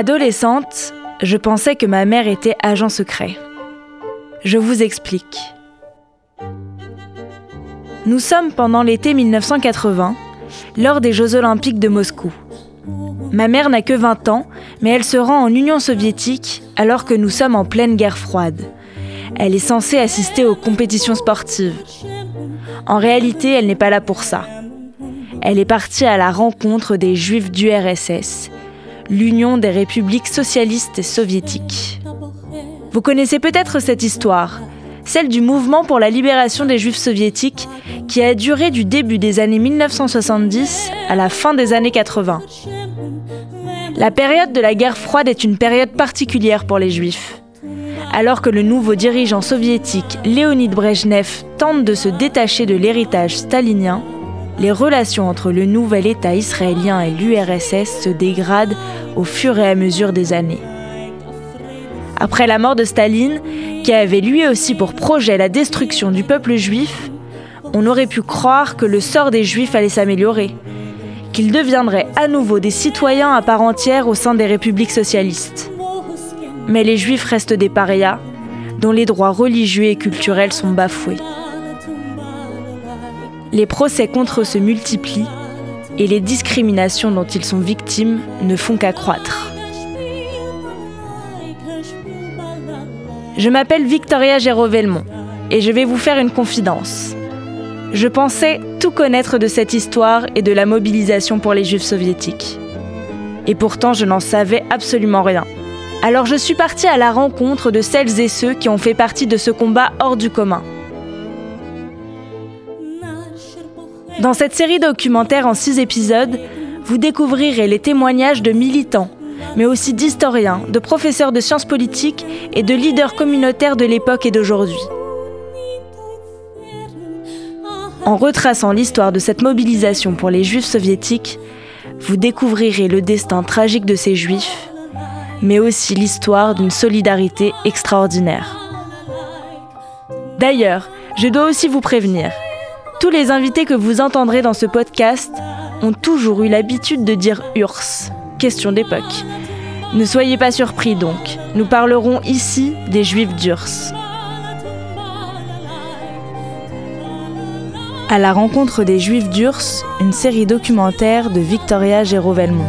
Adolescente, je pensais que ma mère était agent secret. Je vous explique. Nous sommes pendant l'été 1980, lors des Jeux olympiques de Moscou. Ma mère n'a que 20 ans, mais elle se rend en Union soviétique alors que nous sommes en pleine guerre froide. Elle est censée assister aux compétitions sportives. En réalité, elle n'est pas là pour ça. Elle est partie à la rencontre des Juifs du RSS, l'Union des républiques socialistes soviétiques. Vous connaissez peut-être cette histoire, celle du mouvement pour la libération des Juifs soviétiques qui a duré du début des années 1970 à la fin des années 80. La période de la guerre froide est une période particulière pour les Juifs. Alors que le nouveau dirigeant soviétique Léonid Brejnev tente de se détacher de l'héritage stalinien, les relations entre le nouvel État israélien et l'URSS se dégradent au fur et à mesure des années. Après la mort de Staline, qui avait lui aussi pour projet la destruction du peuple juif, on aurait pu croire que le sort des juifs allait s'améliorer, qu'ils deviendraient à nouveau des citoyens à part entière au sein des républiques socialistes. Mais les juifs restent des parias, dont les droits religieux et culturels sont bafoués. Les procès contre eux se multiplient et les discriminations dont ils sont victimes ne font qu'accroître. Je m'appelle Victoria Géraud-Velmont et je vais vous faire une confidence. Je pensais tout connaître de cette histoire et de la mobilisation pour les juifs soviétiques. Et pourtant, je n'en savais absolument rien. Alors je suis partie à la rencontre de celles et ceux qui ont fait partie de ce combat hors du commun. Dans cette série documentaire en six épisodes, vous découvrirez les témoignages de militants, mais aussi d'historiens, de professeurs de sciences politiques et de leaders communautaires de l'époque et d'aujourd'hui. En retraçant l'histoire de cette mobilisation pour les juifs soviétiques, vous découvrirez le destin tragique de ces juifs, mais aussi l'histoire d'une solidarité extraordinaire. D'ailleurs, je dois aussi vous prévenir, tous les invités que vous entendrez dans ce podcast ont toujours eu l'habitude de dire URSS, question d'époque. Ne soyez pas surpris donc, nous parlerons ici des juifs d'URSS. À la rencontre des juifs d'URSS, une série documentaire de Victoria Géraud-Velmont.